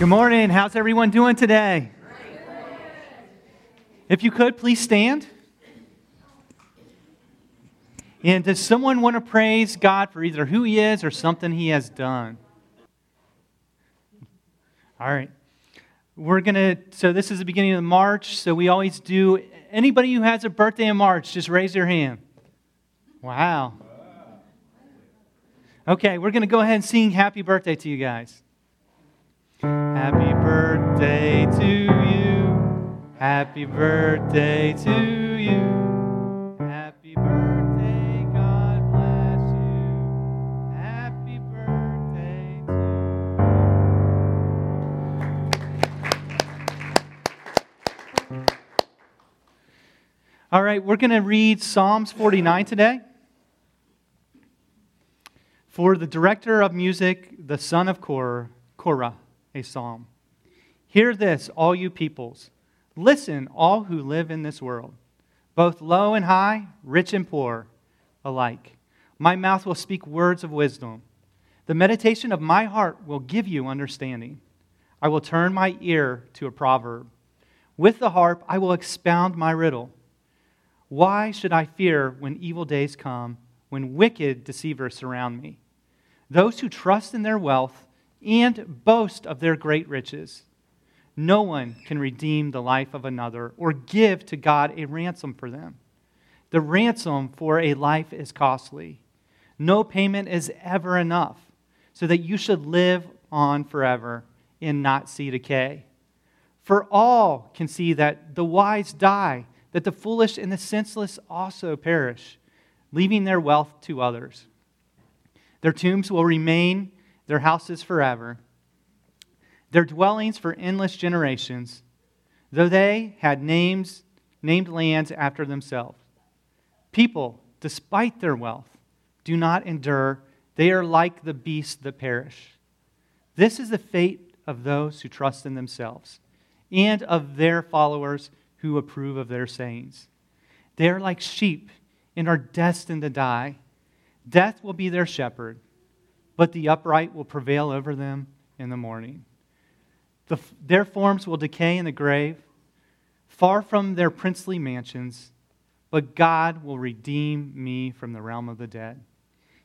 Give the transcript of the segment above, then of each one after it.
Good morning. How's everyone doing today? If you could, please stand. And does someone want to praise God for either who He is or something He has done? All right. We're going to, so this is the beginning of March, so we always do. Anybody who has a birthday in March, just raise your hand. Wow. Okay, we're going to go ahead and sing happy birthday to you guys. Happy birthday to you. Happy birthday to you. Happy birthday, God bless you. Happy birthday to you. All right, we're going to read Psalms 49 today. For the director of music, the son of Korah, Korah a psalm. Hear this, all you peoples. Listen, all who live in this world, both low and high, rich and poor alike. My mouth will speak words of wisdom. The meditation of my heart will give you understanding. I will turn my ear to a proverb. With the harp, I will expound my riddle. Why should I fear when evil days come, when wicked deceivers surround me? Those who trust in their wealth and boast of their great riches. No one can redeem the life of another or give to God a ransom for them. The ransom for a life is costly. No payment is ever enough, so that you should live on forever and not see decay. For all can see that the wise die, that the foolish and the senseless also perish, leaving their wealth to others. Their tombs will remain their houses forever, their dwellings for endless generations, though they had names, named lands after themselves. People, despite their wealth, do not endure. They are like the beasts that perish. This is the fate of those who trust in themselves and of their followers who approve of their sayings. They are like sheep and are destined to die. Death will be their shepherd but the upright will prevail over them in the morning. The, their forms will decay in the grave, far from their princely mansions, but God will redeem me from the realm of the dead.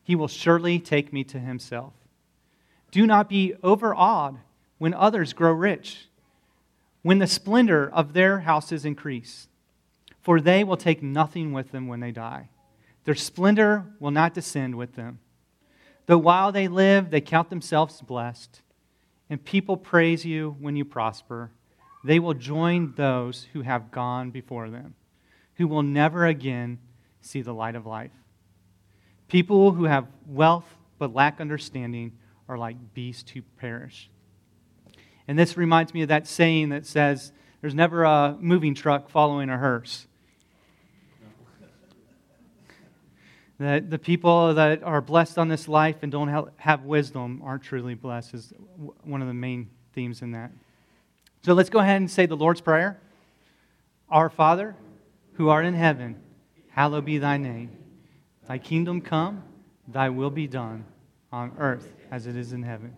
He will surely take me to himself. Do not be overawed when others grow rich, when the splendor of their houses increase, for they will take nothing with them when they die. Their splendor will not descend with them. Though while they live, they count themselves blessed, and people praise you when you prosper, they will join those who have gone before them, who will never again see the light of life. People who have wealth but lack understanding are like beasts who perish. And this reminds me of that saying that says, There's never a moving truck following a hearse. That the people that are blessed on this life and don't have wisdom aren't truly blessed, is one of the main themes in that. So let's go ahead and say the Lord's Prayer. Our Father, who art in heaven, hallowed be thy name. Thy kingdom come, thy will be done, on earth as it is in heaven.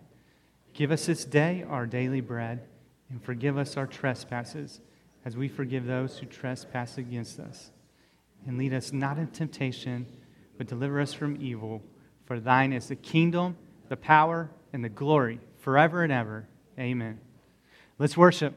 Give us this day our daily bread, and forgive us our trespasses, as we forgive those who trespass against us. And lead us not in temptation but deliver us from evil. For thine is the kingdom, the power, and the glory forever and ever. Amen. Let's worship.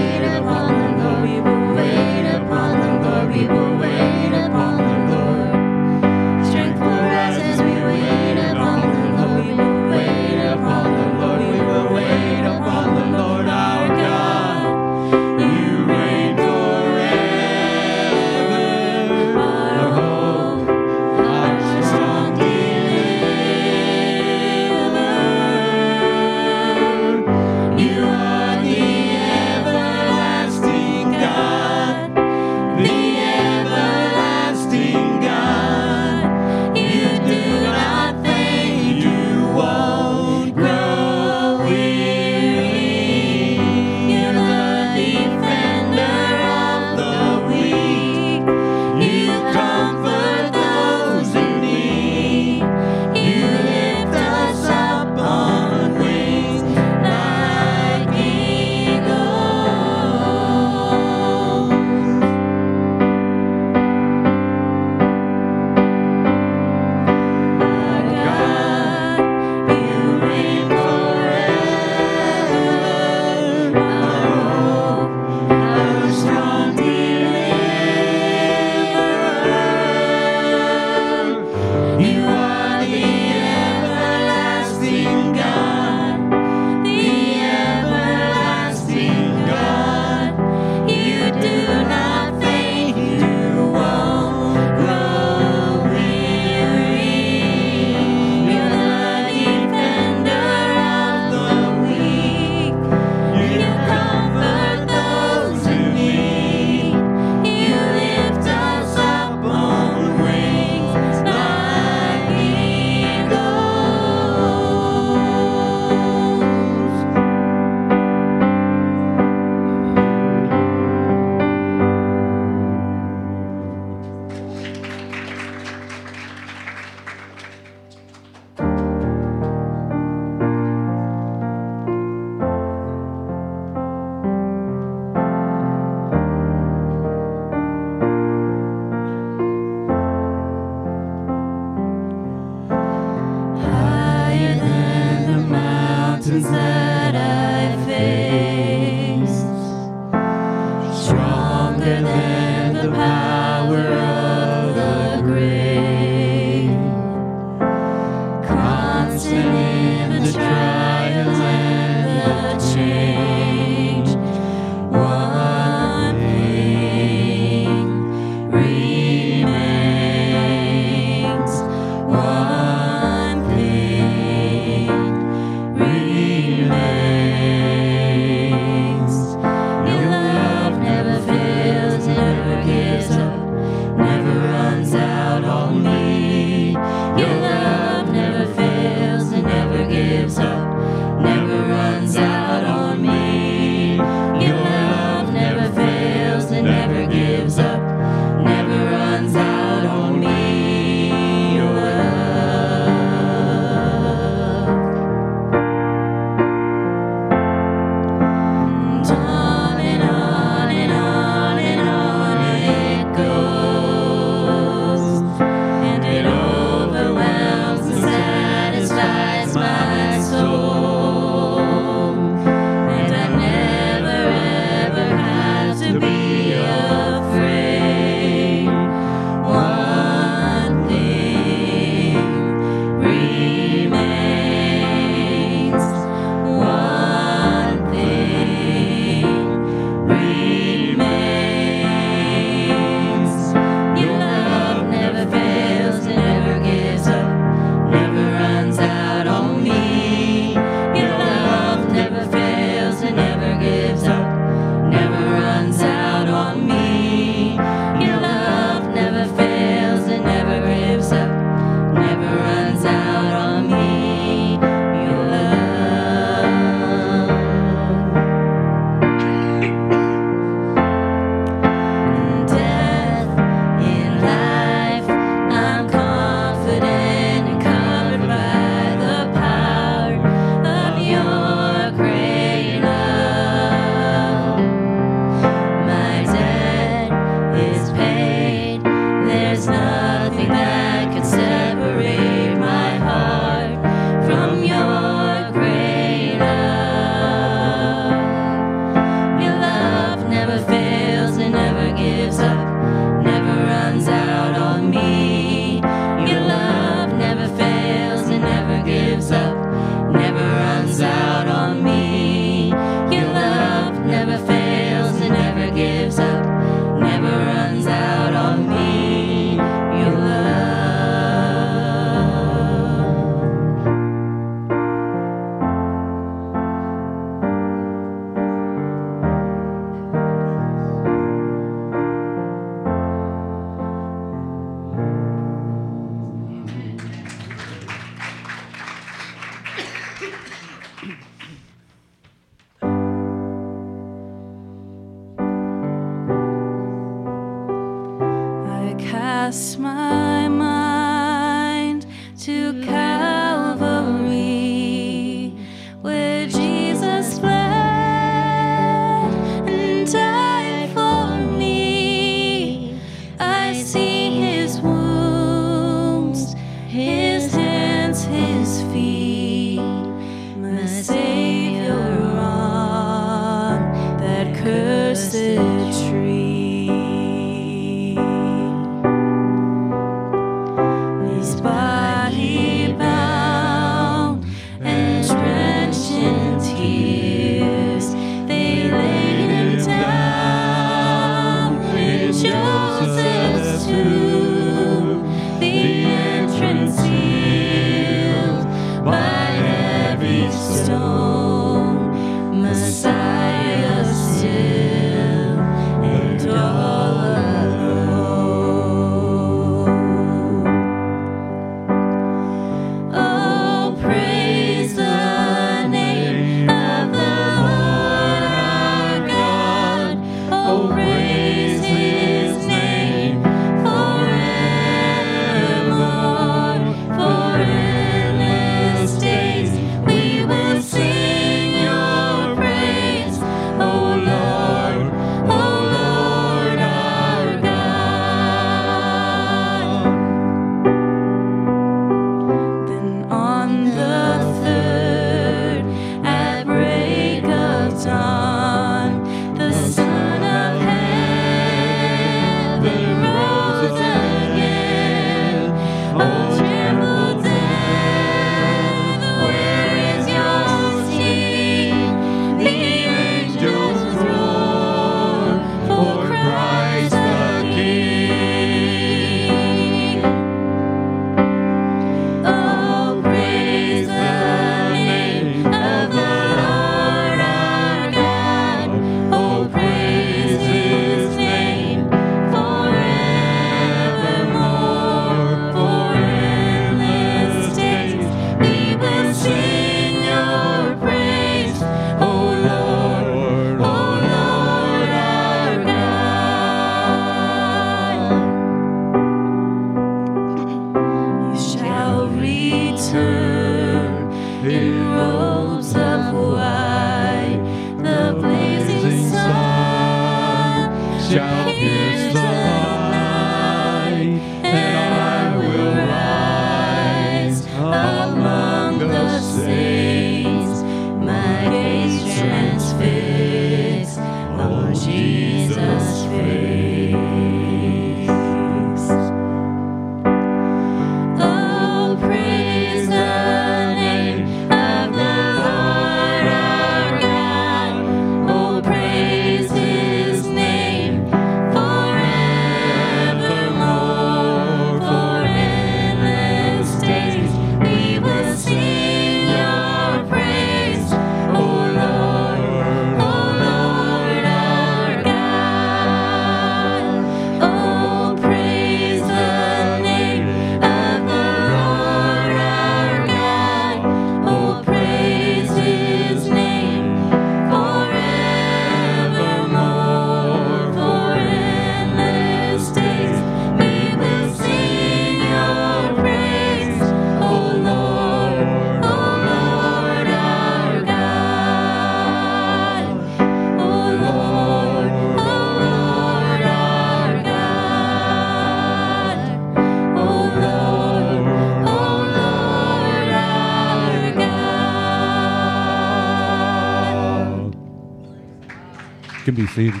Be seated.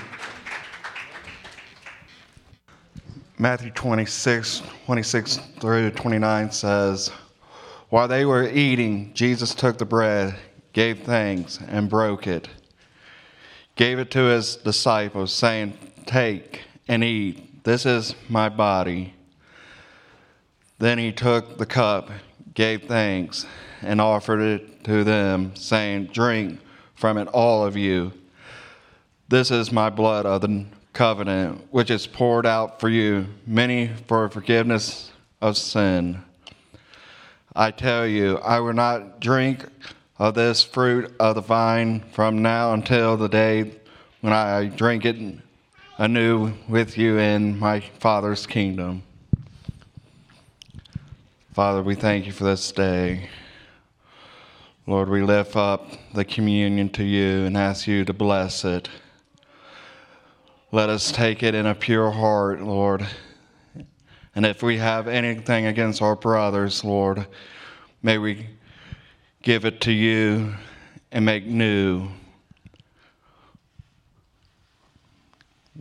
Matthew 26, 26 through 29 says, While they were eating, Jesus took the bread, gave thanks, and broke it, gave it to his disciples, saying, Take and eat. This is my body. Then he took the cup, gave thanks, and offered it to them, saying, Drink from it, all of you. This is my blood of the covenant, which is poured out for you, many for forgiveness of sin. I tell you, I will not drink of this fruit of the vine from now until the day when I drink it anew with you in my Father's kingdom. Father, we thank you for this day. Lord, we lift up the communion to you and ask you to bless it. Let us take it in a pure heart, Lord. And if we have anything against our brothers, Lord, may we give it to you and make new.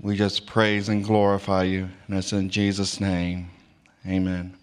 We just praise and glorify you, and it's in Jesus' name. Amen.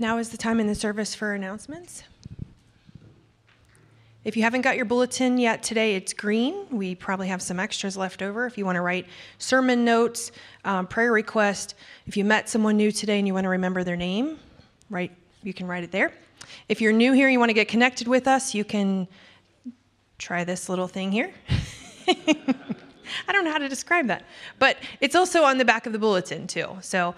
Now is the time in the service for announcements. If you haven't got your bulletin yet today, it's green. We probably have some extras left over if you want to write sermon notes, um, prayer request. If you met someone new today and you want to remember their name, right, you can write it there. If you're new here you want to get connected with us, you can try this little thing here. I don't know how to describe that. But it's also on the back of the bulletin, too. So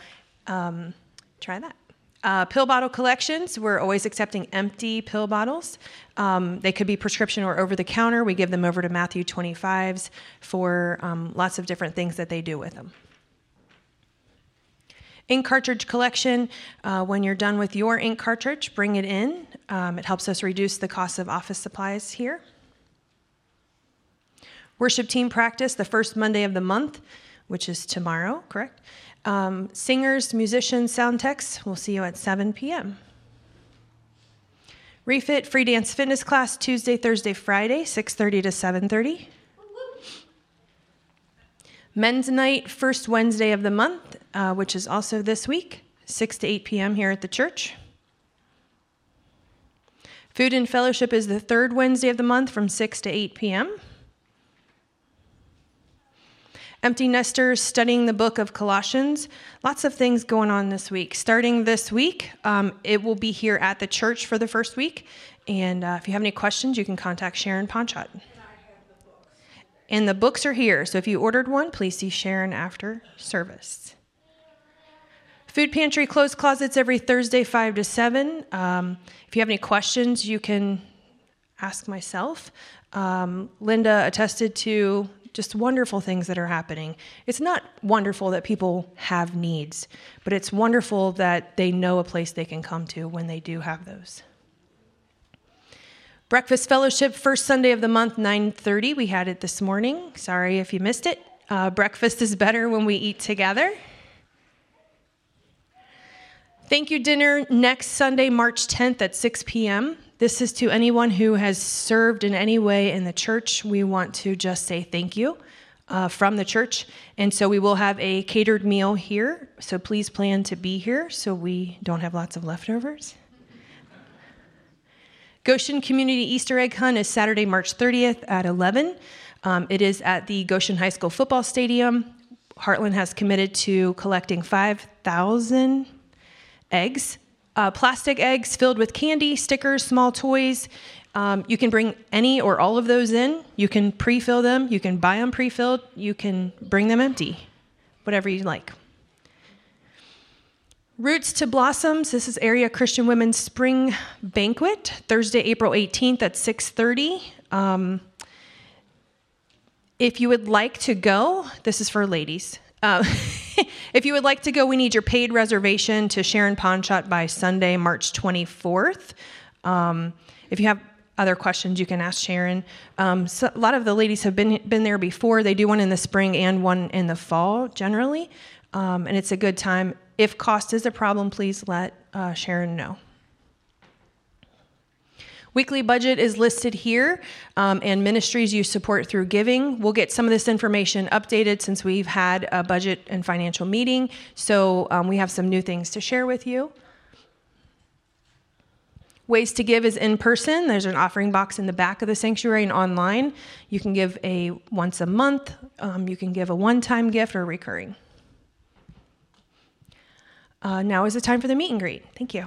um, try that. Uh, pill bottle collections, we're always accepting empty pill bottles. Um, they could be prescription or over the counter. We give them over to Matthew 25s for um, lots of different things that they do with them. Ink cartridge collection, uh, when you're done with your ink cartridge, bring it in. Um, it helps us reduce the cost of office supplies here. Worship team practice the first Monday of the month, which is tomorrow, correct? Um, singers, musicians, sound techs, we'll see you at 7 p.m. Refit free dance fitness class Tuesday, Thursday, Friday, 6:30 to 7:30. Men's night first Wednesday of the month, uh, which is also this week, 6 to 8 p.m. here at the church. Food and fellowship is the third Wednesday of the month from 6 to 8 p.m. Empty nesters studying the book of Colossians. Lots of things going on this week. Starting this week, um, it will be here at the church for the first week. And uh, if you have any questions, you can contact Sharon Ponchot. And the books are here. So if you ordered one, please see Sharon after service. Food pantry closed closets every Thursday, 5 to 7. Um, if you have any questions, you can ask myself. Um, Linda attested to just wonderful things that are happening. It's not wonderful that people have needs, but it's wonderful that they know a place they can come to when they do have those. Breakfast fellowship, first Sunday of the month, 9:30. We had it this morning. Sorry if you missed it. Uh, breakfast is better when we eat together. Thank you dinner next Sunday, March 10th at 6 p.m. This is to anyone who has served in any way in the church. We want to just say thank you uh, from the church. And so we will have a catered meal here. So please plan to be here so we don't have lots of leftovers. Goshen Community Easter Egg Hunt is Saturday, March 30th at 11. Um, it is at the Goshen High School Football Stadium. Heartland has committed to collecting 5,000 eggs uh, plastic eggs filled with candy, stickers, small toys. Um, you can bring any or all of those in. You can pre fill them. You can buy them pre filled. You can bring them empty, whatever you like. Roots to Blossoms. This is Area Christian Women's Spring Banquet, Thursday, April 18th at 6:30. Um, if you would like to go, this is for ladies. Uh, if you would like to go, we need your paid reservation to Sharon Ponchot by Sunday, March 24th. Um, if you have other questions, you can ask Sharon. Um, so a lot of the ladies have been been there before. They do one in the spring and one in the fall, generally, um, and it's a good time. If cost is a problem, please let uh, Sharon know. Weekly budget is listed here, um, and ministries you support through giving. We'll get some of this information updated since we've had a budget and financial meeting, so um, we have some new things to share with you. Ways to give is in person. There's an offering box in the back of the sanctuary and online. You can give a once a month, um, you can give a one time gift or recurring. Uh, now is the time for the meet and greet. Thank you.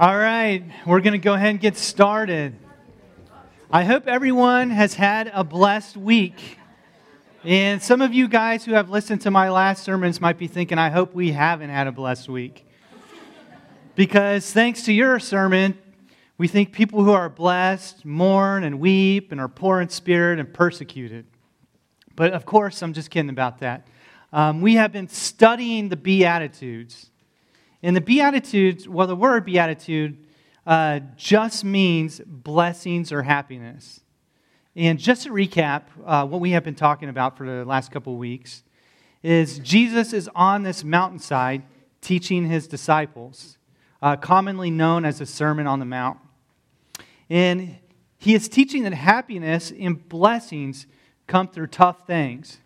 All right, we're going to go ahead and get started. I hope everyone has had a blessed week. And some of you guys who have listened to my last sermons might be thinking, I hope we haven't had a blessed week. Because thanks to your sermon, we think people who are blessed mourn and weep and are poor in spirit and persecuted. But of course, I'm just kidding about that. Um, we have been studying the Beatitudes. And the Beatitudes, well, the word Beatitude uh, just means blessings or happiness. And just to recap, uh, what we have been talking about for the last couple of weeks is Jesus is on this mountainside teaching his disciples, uh, commonly known as the Sermon on the Mount. And he is teaching that happiness and blessings come through tough things.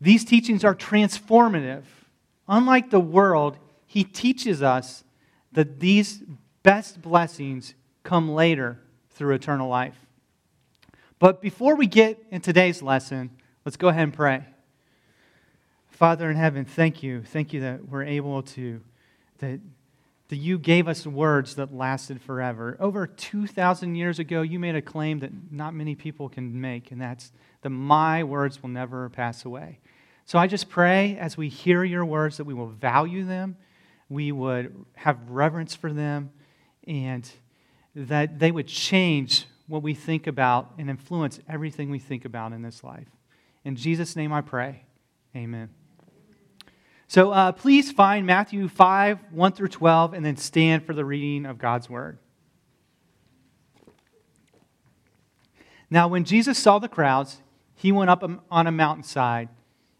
These teachings are transformative Unlike the world, he teaches us that these best blessings come later through eternal life. But before we get in today's lesson, let's go ahead and pray. Father in heaven, thank you. Thank you that we're able to, that that you gave us words that lasted forever. Over 2,000 years ago, you made a claim that not many people can make, and that's that my words will never pass away. So I just pray as we hear your words that we will value them, we would have reverence for them, and that they would change what we think about and influence everything we think about in this life. In Jesus' name I pray. Amen. So uh, please find Matthew 5, 1 through 12, and then stand for the reading of God's word. Now, when Jesus saw the crowds, he went up on a mountainside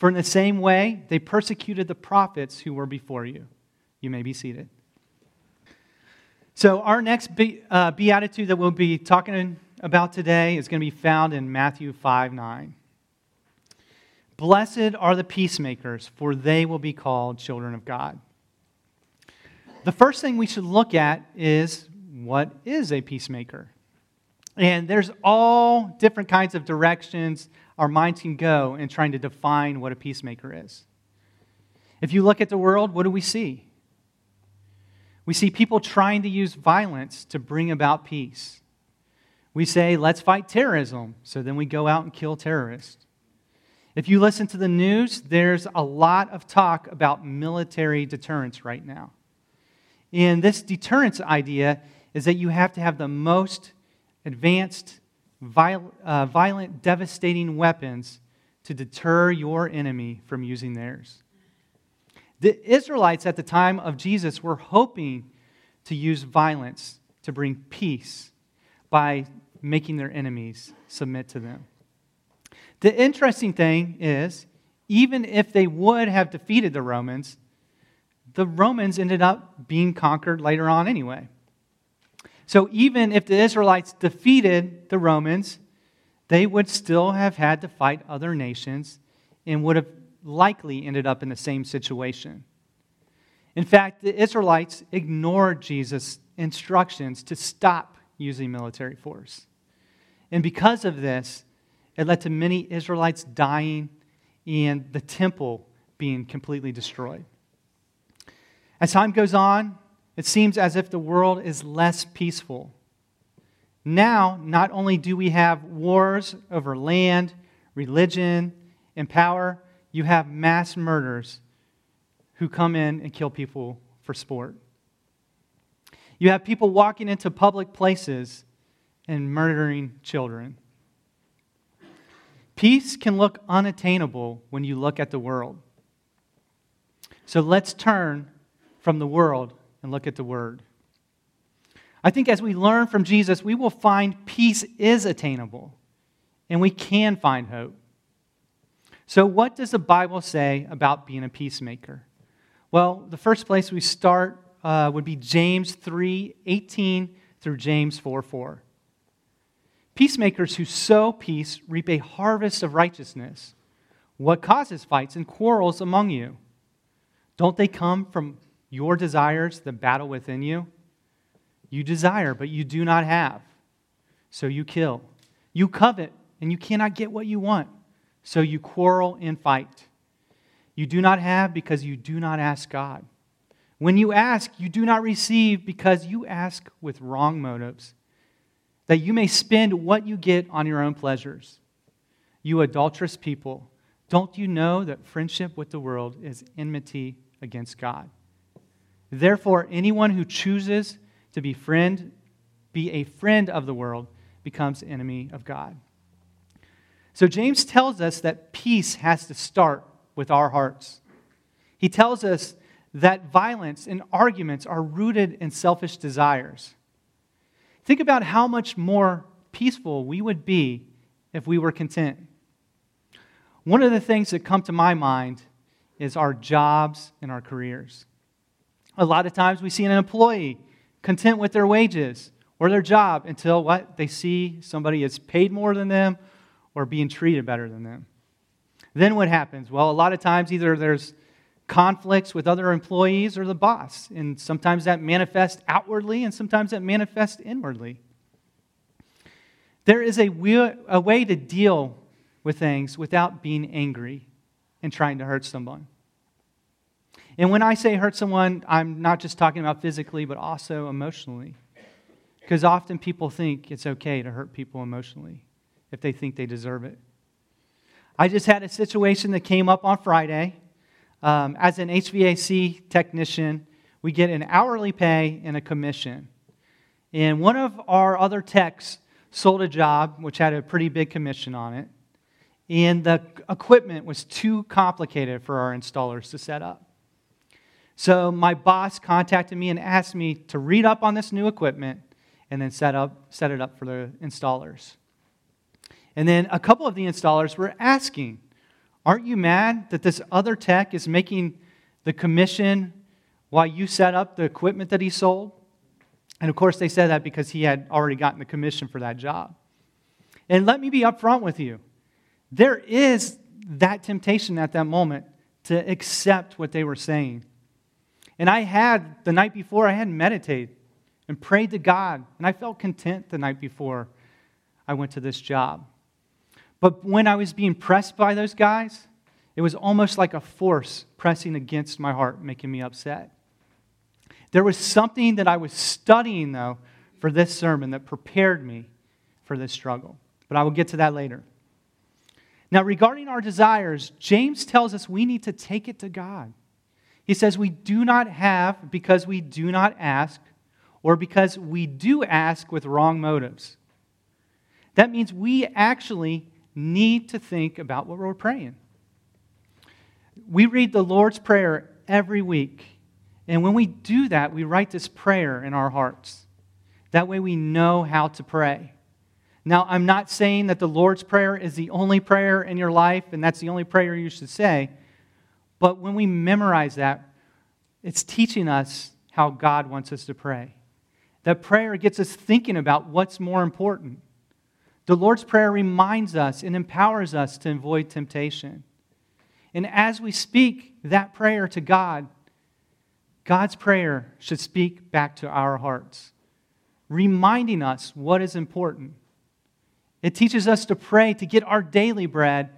For in the same way, they persecuted the prophets who were before you. You may be seated. So, our next uh, beatitude that we'll be talking about today is going to be found in Matthew 5 9. Blessed are the peacemakers, for they will be called children of God. The first thing we should look at is what is a peacemaker? And there's all different kinds of directions our minds can go in trying to define what a peacemaker is. If you look at the world, what do we see? We see people trying to use violence to bring about peace. We say, let's fight terrorism, so then we go out and kill terrorists. If you listen to the news, there's a lot of talk about military deterrence right now. And this deterrence idea is that you have to have the most advanced, violent, uh, violent devastating weapons to deter your enemy from using theirs. The Israelites at the time of Jesus were hoping to use violence to bring peace by making their enemies submit to them. The interesting thing is, even if they would have defeated the Romans, the Romans ended up being conquered later on anyway. So even if the Israelites defeated the Romans, they would still have had to fight other nations and would have likely ended up in the same situation. In fact, the Israelites ignored Jesus' instructions to stop using military force. And because of this, it led to many Israelites dying and the temple being completely destroyed. As time goes on, it seems as if the world is less peaceful. Now, not only do we have wars over land, religion, and power, you have mass murders who come in and kill people for sport. You have people walking into public places and murdering children. Peace can look unattainable when you look at the world. So let's turn from the world and look at the Word. I think as we learn from Jesus, we will find peace is attainable and we can find hope. So, what does the Bible say about being a peacemaker? Well, the first place we start uh, would be James 3 18 through James 4 4. Peacemakers who sow peace reap a harvest of righteousness. What causes fights and quarrels among you? Don't they come from your desires that battle within you? You desire, but you do not have, so you kill. You covet, and you cannot get what you want, so you quarrel and fight. You do not have because you do not ask God. When you ask, you do not receive because you ask with wrong motives that you may spend what you get on your own pleasures. You adulterous people, don't you know that friendship with the world is enmity against God? Therefore, anyone who chooses to be friend, be a friend of the world becomes enemy of God. So James tells us that peace has to start with our hearts. He tells us that violence and arguments are rooted in selfish desires. Think about how much more peaceful we would be if we were content. One of the things that come to my mind is our jobs and our careers. A lot of times we see an employee content with their wages or their job until what? They see somebody is paid more than them or being treated better than them. Then what happens? Well, a lot of times either there's conflicts with other employees or the boss, and sometimes that manifests outwardly and sometimes that manifests inwardly. There is a, a way to deal with things without being angry and trying to hurt someone. And when I say hurt someone, I'm not just talking about physically, but also emotionally. Because often people think it's okay to hurt people emotionally if they think they deserve it. I just had a situation that came up on Friday. Um, as an HVAC technician, we get an hourly pay and a commission. And one of our other techs sold a job which had a pretty big commission on it. And the equipment was too complicated for our installers to set up. So my boss contacted me and asked me to read up on this new equipment and then set, up, set it up for the installers. And then a couple of the installers were asking, Aren't you mad that this other tech is making the commission while you set up the equipment that he sold? And of course, they said that because he had already gotten the commission for that job. And let me be upfront with you there is that temptation at that moment to accept what they were saying. And I had, the night before, I had meditated and prayed to God, and I felt content the night before I went to this job. But when I was being pressed by those guys, it was almost like a force pressing against my heart, making me upset. There was something that I was studying, though, for this sermon that prepared me for this struggle. But I will get to that later. Now, regarding our desires, James tells us we need to take it to God. He says we do not have because we do not ask, or because we do ask with wrong motives. That means we actually need to think about what we're praying. We read the Lord's Prayer every week. And when we do that, we write this prayer in our hearts. That way we know how to pray. Now, I'm not saying that the Lord's Prayer is the only prayer in your life and that's the only prayer you should say. But when we memorize that, it's teaching us how God wants us to pray. That prayer gets us thinking about what's more important. The Lord's Prayer reminds us and empowers us to avoid temptation. And as we speak that prayer to God, God's prayer should speak back to our hearts, reminding us what is important. It teaches us to pray to get our daily bread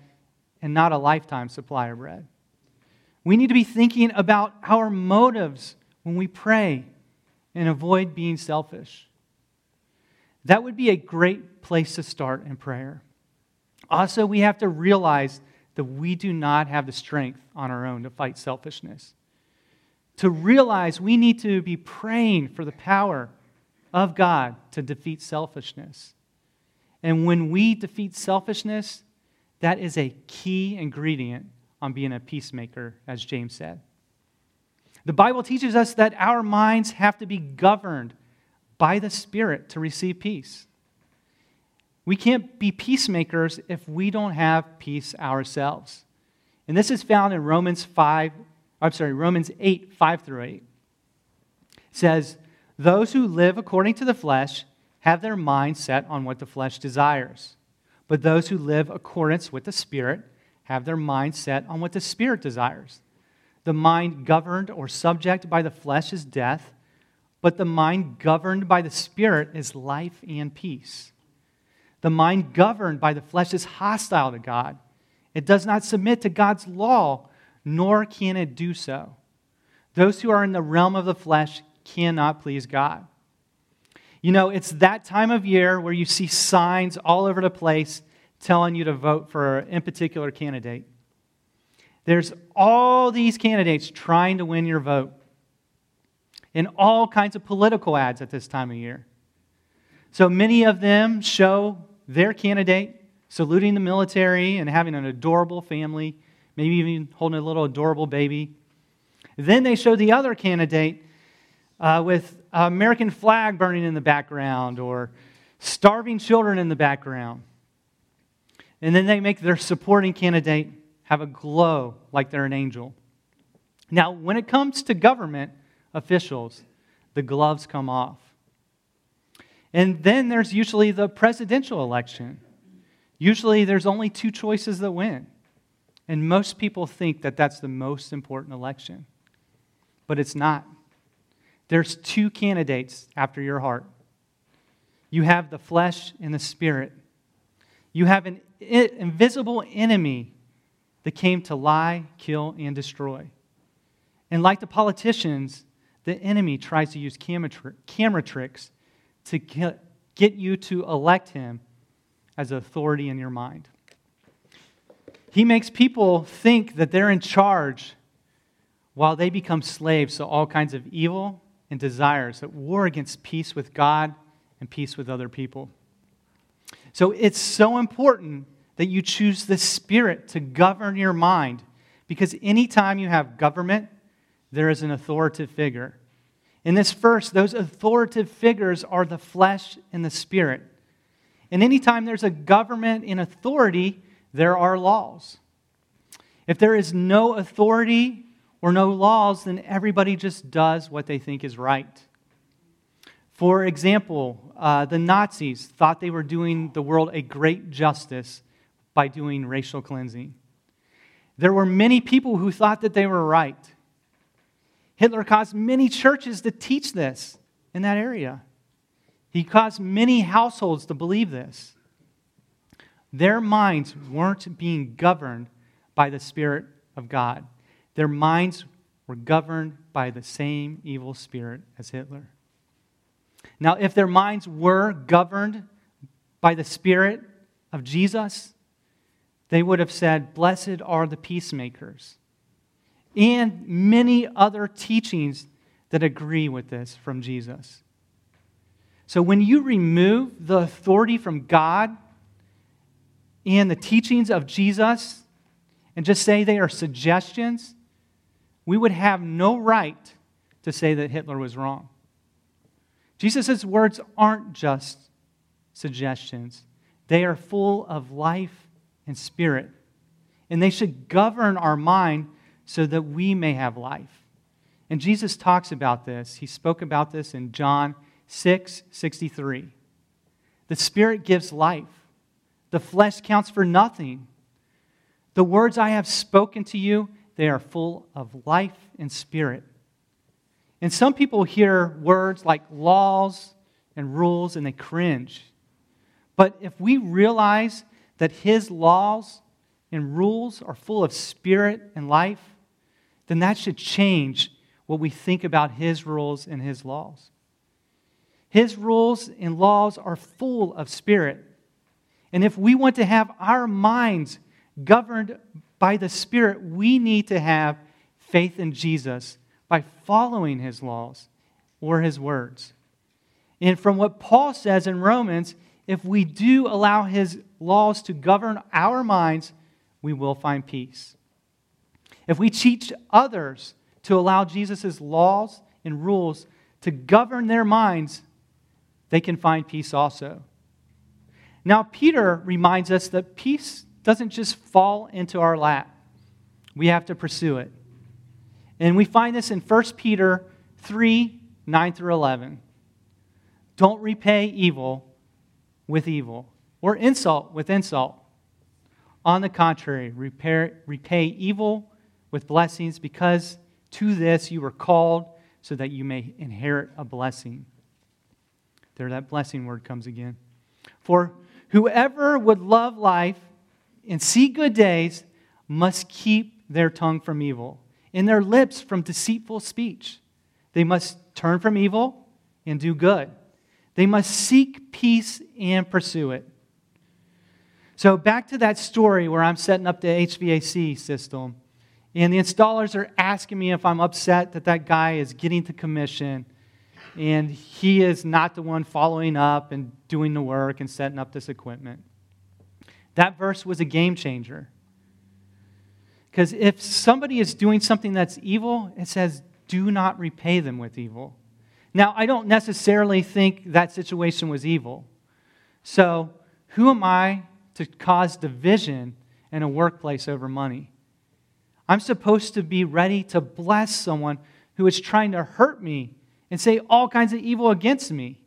and not a lifetime supply of bread. We need to be thinking about our motives when we pray and avoid being selfish. That would be a great place to start in prayer. Also, we have to realize that we do not have the strength on our own to fight selfishness. To realize we need to be praying for the power of God to defeat selfishness. And when we defeat selfishness, that is a key ingredient on being a peacemaker, as James said. The Bible teaches us that our minds have to be governed by the Spirit to receive peace. We can't be peacemakers if we don't have peace ourselves. And this is found in Romans 5, I'm sorry, Romans 8, 5 through 8. It says, Those who live according to the flesh have their mind set on what the flesh desires. But those who live accordance with the Spirit have their mind set on what the Spirit desires. The mind governed or subject by the flesh is death, but the mind governed by the Spirit is life and peace. The mind governed by the flesh is hostile to God. It does not submit to God's law, nor can it do so. Those who are in the realm of the flesh cannot please God. You know, it's that time of year where you see signs all over the place telling you to vote for a particular candidate. There's all these candidates trying to win your vote. in all kinds of political ads at this time of year. So many of them show their candidate saluting the military and having an adorable family, maybe even holding a little adorable baby. Then they show the other candidate uh, with American flag burning in the background or starving children in the background. And then they make their supporting candidate have a glow like they're an angel. Now, when it comes to government officials, the gloves come off. And then there's usually the presidential election. Usually there's only two choices that win. And most people think that that's the most important election. But it's not. There's two candidates after your heart you have the flesh and the spirit. You have an invisible enemy that came to lie, kill, and destroy. And like the politicians, the enemy tries to use camera, camera tricks to get, get you to elect him as authority in your mind. He makes people think that they're in charge while they become slaves to all kinds of evil and desires that war against peace with God and peace with other people. So it's so important that you choose the Spirit to govern your mind because anytime you have government, there is an authoritative figure. In this verse, those authoritative figures are the flesh and the spirit. And anytime there's a government in authority, there are laws. If there is no authority or no laws, then everybody just does what they think is right. For example, uh, the Nazis thought they were doing the world a great justice by doing racial cleansing. There were many people who thought that they were right. Hitler caused many churches to teach this in that area. He caused many households to believe this. Their minds weren't being governed by the Spirit of God, their minds were governed by the same evil spirit as Hitler. Now, if their minds were governed by the Spirit of Jesus, they would have said, Blessed are the peacemakers. And many other teachings that agree with this from Jesus. So when you remove the authority from God and the teachings of Jesus and just say they are suggestions, we would have no right to say that Hitler was wrong. Jesus' words aren't just suggestions, they are full of life and spirit. And they should govern our mind so that we may have life. And Jesus talks about this. He spoke about this in John 6 63. The Spirit gives life, the flesh counts for nothing. The words I have spoken to you, they are full of life and spirit. And some people hear words like laws and rules and they cringe. But if we realize that His laws and rules are full of spirit and life, then that should change what we think about His rules and His laws. His rules and laws are full of spirit. And if we want to have our minds governed by the Spirit, we need to have faith in Jesus by following his laws or his words. And from what Paul says in Romans, if we do allow his laws to govern our minds, we will find peace. If we teach others to allow Jesus' laws and rules to govern their minds, they can find peace also. Now, Peter reminds us that peace doesn't just fall into our lap, we have to pursue it. And we find this in 1 Peter 3 9 through 11. Don't repay evil with evil or insult with insult. On the contrary, repair, repay evil with blessings because to this you were called so that you may inherit a blessing. There, that blessing word comes again. For whoever would love life and see good days must keep their tongue from evil and their lips from deceitful speech. They must turn from evil and do good. They must seek peace and pursue it. So, back to that story where I'm setting up the HVAC system, And the installers are asking me if I'm upset that that guy is getting the commission and he is not the one following up and doing the work and setting up this equipment. That verse was a game changer. Because if somebody is doing something that's evil, it says, do not repay them with evil. Now, I don't necessarily think that situation was evil. So, who am I to cause division in a workplace over money? I'm supposed to be ready to bless someone who is trying to hurt me and say all kinds of evil against me.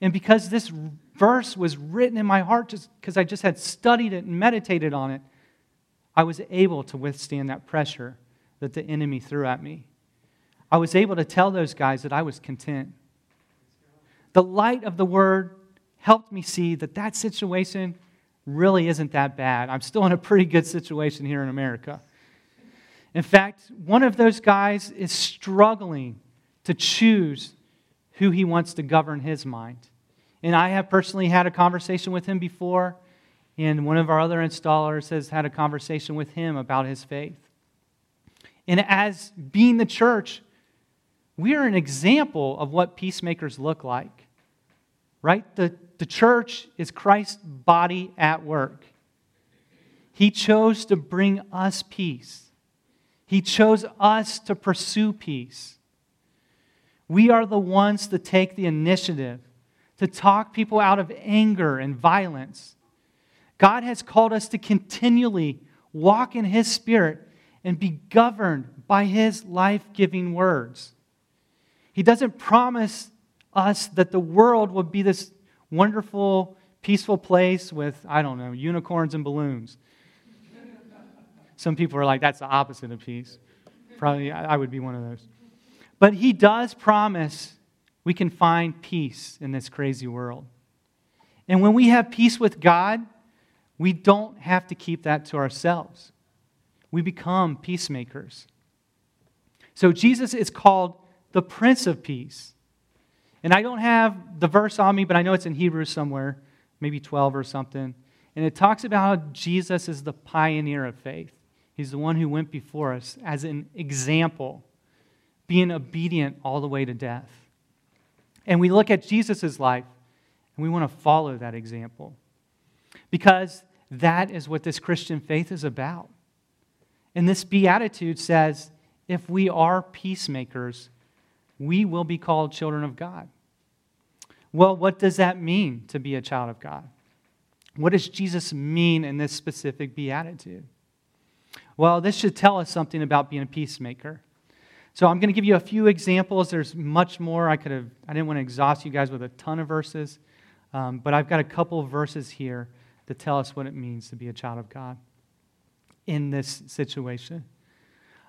And because this verse was written in my heart, just because I just had studied it and meditated on it, I was able to withstand that pressure that the enemy threw at me. I was able to tell those guys that I was content. The light of the word helped me see that that situation really isn't that bad. I'm still in a pretty good situation here in America. In fact, one of those guys is struggling to choose who he wants to govern his mind. And I have personally had a conversation with him before, and one of our other installers has had a conversation with him about his faith. And as being the church, we are an example of what peacemakers look like. Right? The, the church is Christ's body at work. He chose to bring us peace. He chose us to pursue peace. We are the ones to take the initiative to talk people out of anger and violence. God has called us to continually walk in His Spirit and be governed by His life giving words. He doesn't promise us that the world will be this wonderful, peaceful place with, I don't know, unicorns and balloons. Some people are like, that's the opposite of peace. Probably I would be one of those. But he does promise we can find peace in this crazy world. And when we have peace with God, we don't have to keep that to ourselves. We become peacemakers. So Jesus is called the Prince of Peace. And I don't have the verse on me, but I know it's in Hebrews somewhere, maybe 12 or something. And it talks about how Jesus is the pioneer of faith. He's the one who went before us as an example, being obedient all the way to death. And we look at Jesus' life and we want to follow that example because that is what this Christian faith is about. And this beatitude says if we are peacemakers, we will be called children of God. Well, what does that mean to be a child of God? What does Jesus mean in this specific beatitude? Well, this should tell us something about being a peacemaker. So I'm going to give you a few examples. There's much more. I could have. I didn't want to exhaust you guys with a ton of verses, um, but I've got a couple of verses here to tell us what it means to be a child of God in this situation.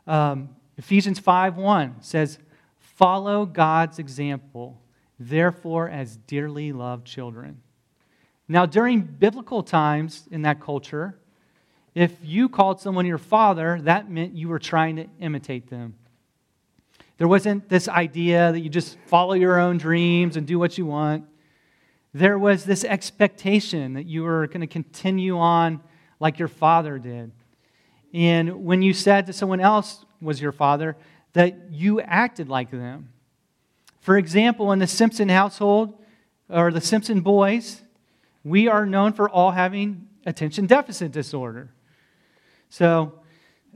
Um, Ephesians 5:1 says, Follow God's example, therefore, as dearly loved children. Now, during biblical times in that culture, if you called someone your father, that meant you were trying to imitate them. There wasn't this idea that you just follow your own dreams and do what you want. There was this expectation that you were going to continue on like your father did. And when you said to someone else was your father, that you acted like them. For example, in the Simpson household, or the Simpson boys, we are known for all having attention deficit disorder. So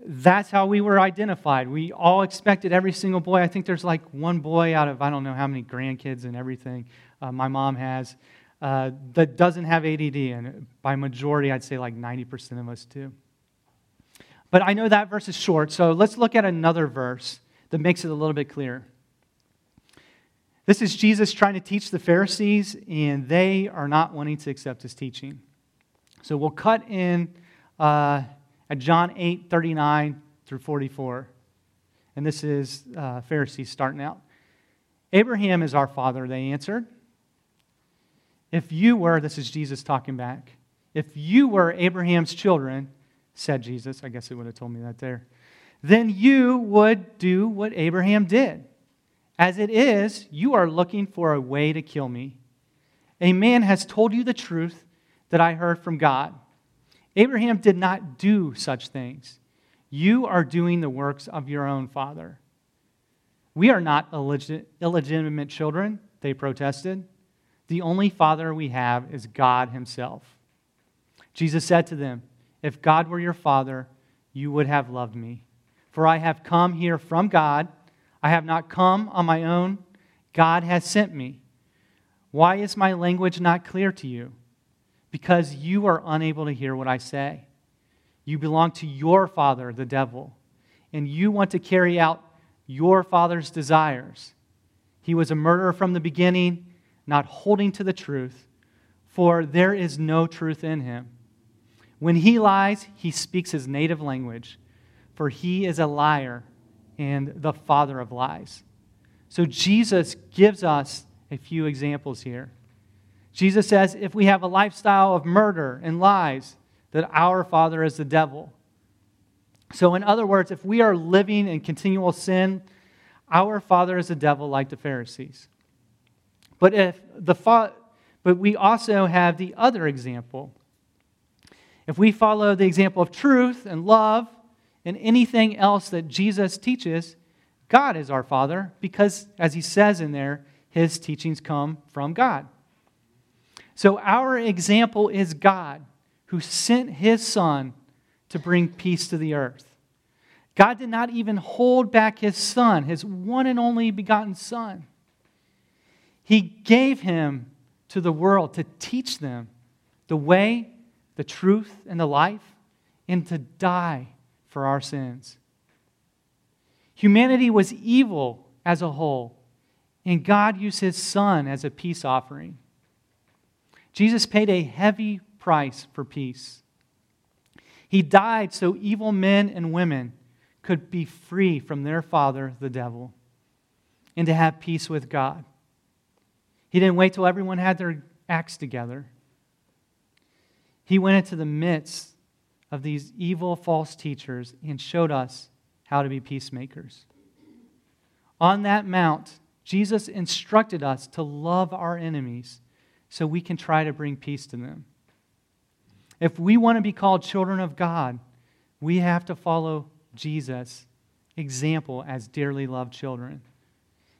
that's how we were identified. We all expected every single boy. I think there's like one boy out of I don't know how many grandkids and everything uh, my mom has uh, that doesn't have ADD. And by majority, I'd say like 90% of us do. But I know that verse is short, so let's look at another verse that makes it a little bit clearer. This is Jesus trying to teach the Pharisees, and they are not wanting to accept his teaching. So we'll cut in uh, at John 8 39 through 44. And this is uh, Pharisees starting out. Abraham is our father, they answered. If you were, this is Jesus talking back, if you were Abraham's children, said Jesus, I guess he would have told me that there then you would do what Abraham did. As it is, you are looking for a way to kill me. A man has told you the truth that I heard from God. Abraham did not do such things. You are doing the works of your own father. We are not illegit- illegitimate children, they protested. The only father we have is God Himself. Jesus said to them, If God were your father, you would have loved me. For I have come here from God. I have not come on my own. God has sent me. Why is my language not clear to you? Because you are unable to hear what I say. You belong to your father, the devil, and you want to carry out your father's desires. He was a murderer from the beginning, not holding to the truth, for there is no truth in him. When he lies, he speaks his native language, for he is a liar and the father of lies. So Jesus gives us a few examples here. Jesus says if we have a lifestyle of murder and lies, that our father is the devil. So, in other words, if we are living in continual sin, our father is the devil, like the Pharisees. But if the fa- but we also have the other example. If we follow the example of truth and love and anything else that Jesus teaches, God is our Father because, as he says in there, his teachings come from God. So our example is God who sent his Son to bring peace to the earth. God did not even hold back his Son, his one and only begotten Son. He gave him to the world to teach them the way, the truth, and the life, and to die for our sins. Humanity was evil as a whole, and God used his Son as a peace offering. Jesus paid a heavy price for peace. He died so evil men and women could be free from their father, the devil, and to have peace with God. He didn't wait till everyone had their acts together. He went into the midst of these evil false teachers and showed us how to be peacemakers. On that mount, Jesus instructed us to love our enemies so we can try to bring peace to them. If we want to be called children of God, we have to follow Jesus' example as dearly loved children.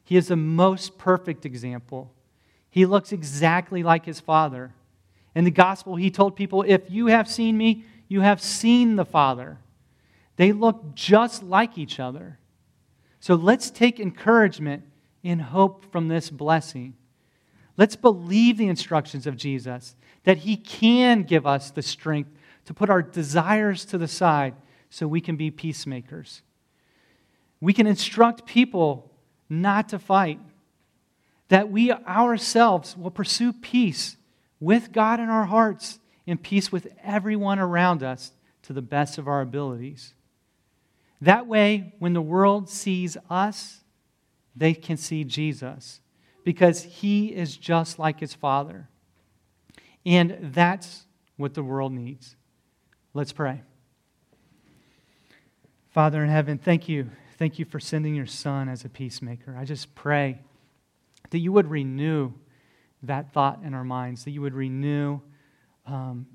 He is the most perfect example. He looks exactly like his Father. In the gospel, he told people, If you have seen me, you have seen the Father. They look just like each other. So let's take encouragement and hope from this blessing. Let's believe the instructions of Jesus that He can give us the strength to put our desires to the side so we can be peacemakers. We can instruct people not to fight, that we ourselves will pursue peace with God in our hearts and peace with everyone around us to the best of our abilities. That way, when the world sees us, they can see Jesus because he is just like his Father. And that's what the world needs. Let's pray. Father in heaven, thank you. Thank you for sending your Son as a peacemaker. I just pray that you would renew that thought in our minds, that you would renew um,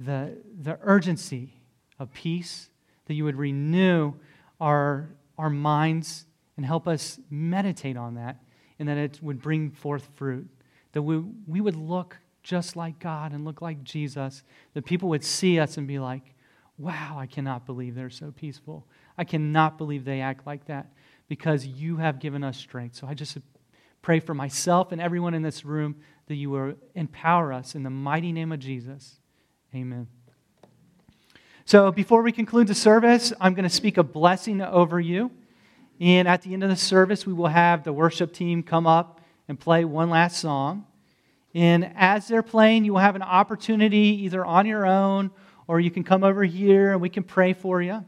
the, the urgency of peace, that you would renew our, our minds and help us meditate on that, and that it would bring forth fruit, that we, we would look just like God and look like Jesus, that people would see us and be like, wow, I cannot believe they're so peaceful. I cannot believe they act like that because you have given us strength. So I just pray for myself and everyone in this room that you will empower us in the mighty name of Jesus. Amen. So before we conclude the service, I'm going to speak a blessing over you. And at the end of the service, we will have the worship team come up and play one last song. And as they're playing, you will have an opportunity either on your own or you can come over here and we can pray for you.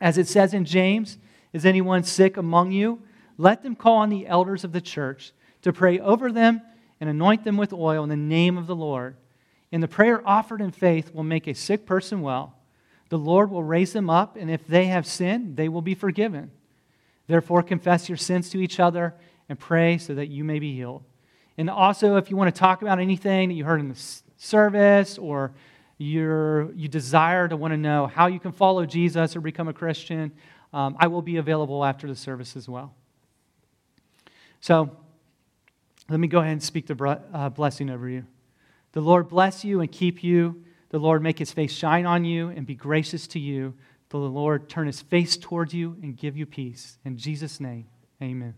As it says in James, is anyone sick among you? Let them call on the elders of the church to pray over them and anoint them with oil in the name of the Lord. And the prayer offered in faith will make a sick person well. The Lord will raise them up, and if they have sinned, they will be forgiven. Therefore, confess your sins to each other and pray so that you may be healed. And also, if you want to talk about anything that you heard in the service or you're, you desire to want to know how you can follow Jesus or become a Christian, um, I will be available after the service as well. So let me go ahead and speak the uh, blessing over you. The Lord bless you and keep you. The Lord make his face shine on you and be gracious to you. The Lord turn his face towards you and give you peace. In Jesus' name, amen.